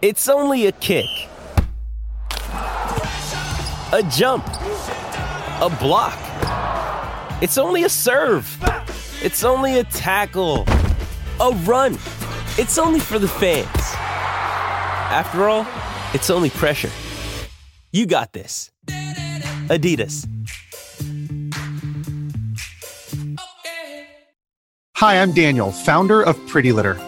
It's only a kick, a jump, a block. It's only a serve. It's only a tackle, a run. It's only for the fans. After all, it's only pressure. You got this. Adidas. Hi, I'm Daniel, founder of Pretty Litter.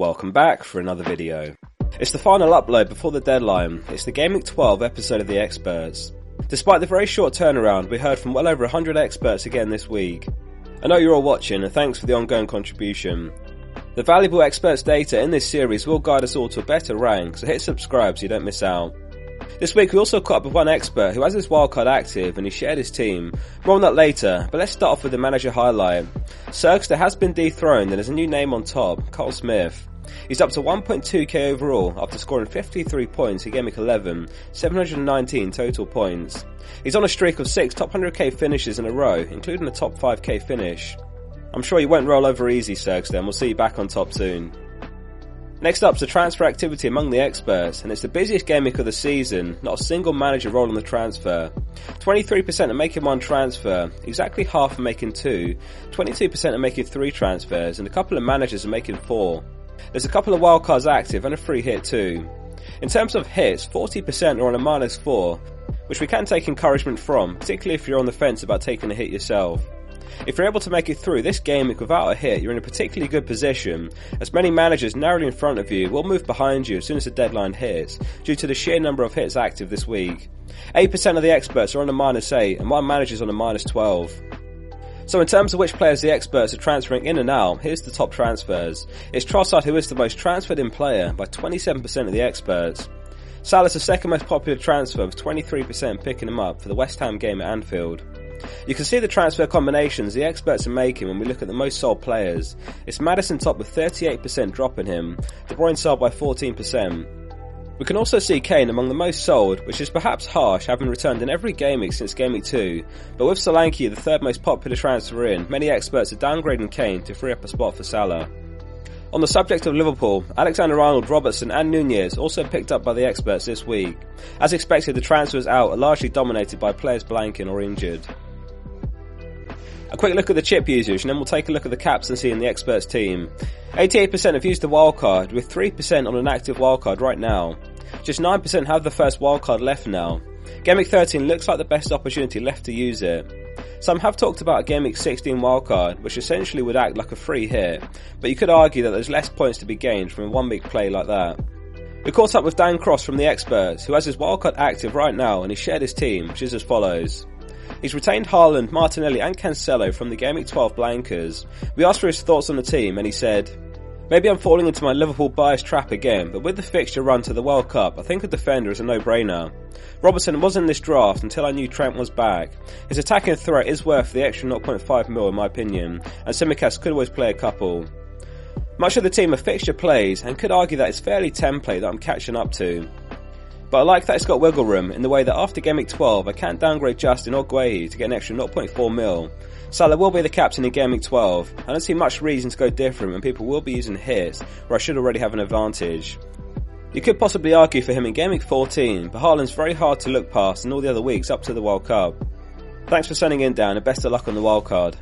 Welcome back for another video. It's the final upload before the deadline. It's the Week 12 episode of The Experts. Despite the very short turnaround, we heard from well over 100 experts again this week. I know you're all watching and thanks for the ongoing contribution. The valuable experts data in this series will guide us all to a better rank, so hit subscribe so you don't miss out. This week we also caught up with one expert who has his wildcard active and he shared his team. More on that later, but let's start off with the manager highlight. Sergster has been dethroned and there's a new name on top, Carl Smith. He's up to 1.2k overall after scoring 53 points in Game Week 11, 719 total points. He's on a streak of 6 top 100k finishes in a row, including a top 5k finish. I'm sure you won't roll over easy, and we'll see you back on top soon. Next up the transfer activity among the experts, and it's the busiest game of the season, not a single manager rolling the transfer. 23% are making one transfer, exactly half are making two, 22% are making three transfers, and a couple of managers are making four. There's a couple of wildcards active and a free hit too. In terms of hits, 40% are on a minus 4, which we can take encouragement from, particularly if you're on the fence about taking a hit yourself. If you're able to make it through this game without a hit, you're in a particularly good position, as many managers narrowly in front of you will move behind you as soon as the deadline hits, due to the sheer number of hits active this week. 8% of the experts are on a minus 8, and one manager's on a minus 12. So in terms of which players the experts are transferring in and out, here's the top transfers. It's Trossard who is the most transferred in player by 27% of the experts. Salah's the second most popular transfer with 23% picking him up for the West Ham game at Anfield. You can see the transfer combinations the experts are making when we look at the most sold players. It's Maddison top with 38% dropping him, De Bruyne sold by 14%. We can also see Kane among the most sold, which is perhaps harsh having returned in every game week since Game Week 2, but with Solanke the third most popular transfer in, many experts are downgrading Kane to free up a spot for Salah. On the subject of Liverpool, Alexander Arnold, Robertson and Nunez also picked up by the experts this week. As expected, the transfers out are largely dominated by players blanking or injured. A quick look at the chip usage, and then we'll take a look at the caps and see in the experts team. 88% have used the wildcard, with 3% on an active wildcard right now. Just 9% have the first wildcard left now. Game Week 13 looks like the best opportunity left to use it. Some have talked about a Game Week 16 wildcard, which essentially would act like a free hit, but you could argue that there's less points to be gained from a one week play like that. We caught up with Dan Cross from the experts, who has his wildcard active right now and he shared his team, which is as follows. He's retained Haaland, Martinelli and Cancelo from the Game Week 12 blankers. We asked for his thoughts on the team and he said, Maybe I'm falling into my Liverpool bias trap again, but with the fixture run to the World Cup, I think a defender is a no-brainer. Robertson wasn't in this draft until I knew Trent was back. His attacking threat is worth the extra 0.5 mil in my opinion, and Tsimikas could always play a couple. Much of the team are fixture plays, and could argue that it's fairly template that I'm catching up to. But I like that it's got wiggle room in the way that after Game Week 12 I can't downgrade Justin or Guehi to get an extra 0.4 mil, Salah will be the captain in Game Week 12. I don't see much reason to go different when people will be using hits where I should already have an advantage. You could possibly argue for him in Game Week 14, but Haaland's very hard to look past in all the other weeks up to the World Cup. Thanks for sending in Dan and best of luck on the wild card.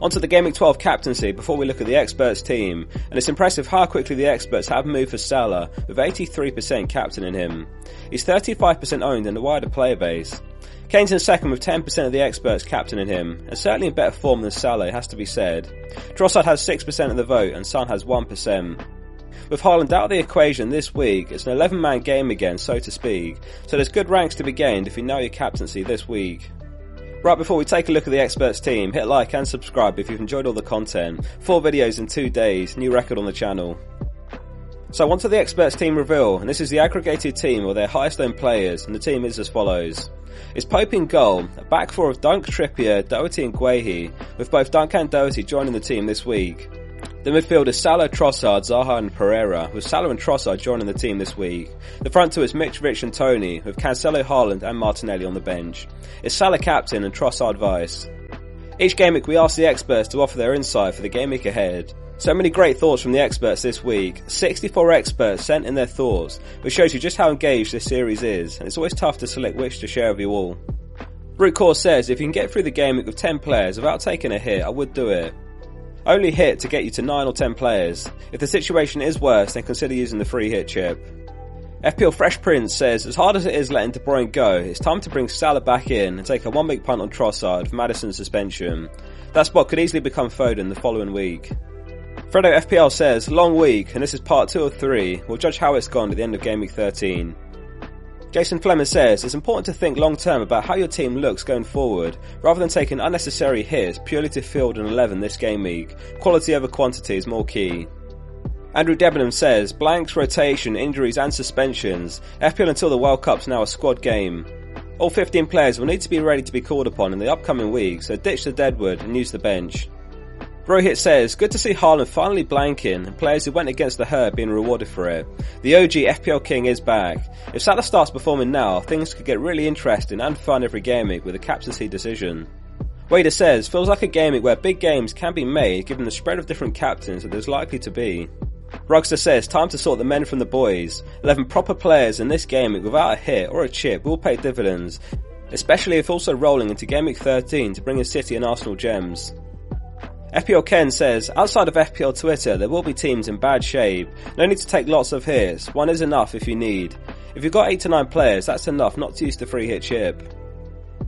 Onto the Week 12 captaincy before we look at the experts team, and it's impressive how quickly the experts have moved for Salah, with 83% captaining him. He's 35% owned in the wider player base. Kane's in second with 10% of the experts captaining him, and certainly in better form than Salah, has to be said. Trossard has 6% of the vote, and Son has 1%. With Haaland out of the equation this week, it's an 11 man game again, so to speak, so there's good ranks to be gained if you know your captaincy this week. Right before we take a look at the experts team, hit like and subscribe if you've enjoyed all the content. Four videos in two days, new record on the channel. So on to the experts team reveal, and this is the aggregated team of their highest owned players, and the team is as follows. It's Pope in goal, a back four of Dunk, Trippier, Doherty and Guehi, with both Dunk and Doherty joining the team this week. The midfield is Salah, Trossard, Zaha and Pereira, with Salah and Trossard joining the team this week. The front two is Mitrovic and Toney, with Cancelo, Haaland and Martinelli on the bench. It's Salah captain and Trossard vice. Each game week we ask the experts to offer their insight for the game week ahead. So many great thoughts from the experts this week. 64 experts sent in their thoughts, which shows you just how engaged this series is, and it's always tough to select which to share with you all. Root Core says if you can get through the game with 10 players without taking a hit, I would do it. Only hit to get you to 9 or 10 players. If the situation is worse, then consider using the free hit chip. FPL Fresh Prince says, as hard as it is letting De Bruyne go, it's time to bring Salah back in and take a one week punt on Trossard for Maddison's suspension. That spot could easily become Foden the following week. Fredo FPL says, long week, and this is part 2 of 3. We'll judge how it's gone at the end of game week 13. Jason Fleming says it's important to think long term about how your team looks going forward, rather than taking unnecessary hits purely to field an 11 this game week. Quality over quantity is more key. Andrew Debenham says blanks, rotation, injuries, and suspensions. FPL until the World Cup's now a squad game. All 15 players will need to be ready to be called upon in the upcoming week, so ditch the deadwood and use the bench. Rohit says, good to see Haaland finally blanking and players who went against the herd being rewarded for it. The OG FPL King is back. If Salah starts performing now, things could get really interesting and fun every game with a captaincy decision. Wader says, feels like a game where big games can be made given the spread of different captains that there's likely to be. Rugster says, time to sort the men from the boys. 11 proper players in this game without a hit or a chip will pay dividends, especially if also rolling into game week 13 to bring in City and Arsenal gems. FPL Ken says, outside of FPL Twitter, there will be teams in bad shape. No need to take lots of hits. One is enough if you need. If you've got 8 to 9 players, that's enough not to use the free hit chip.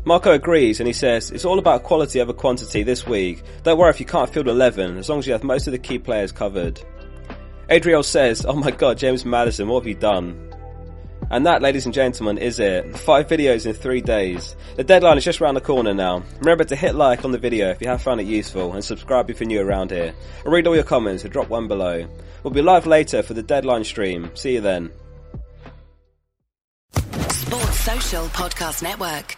Marco agrees and he says, it's all about quality over quantity this week. Don't worry if you can't field 11, as long as you have most of the key players covered. Adriel says, oh my god, James Maddison, what have you done? And that, ladies and gentlemen, is it. Five videos in three days. The deadline is just around the corner now. Remember to hit like on the video if you have found it useful and subscribe if you're new around here. I'll read all your comments and drop one below. We'll be live later for the deadline stream. See you then. Sports Social Podcast Network.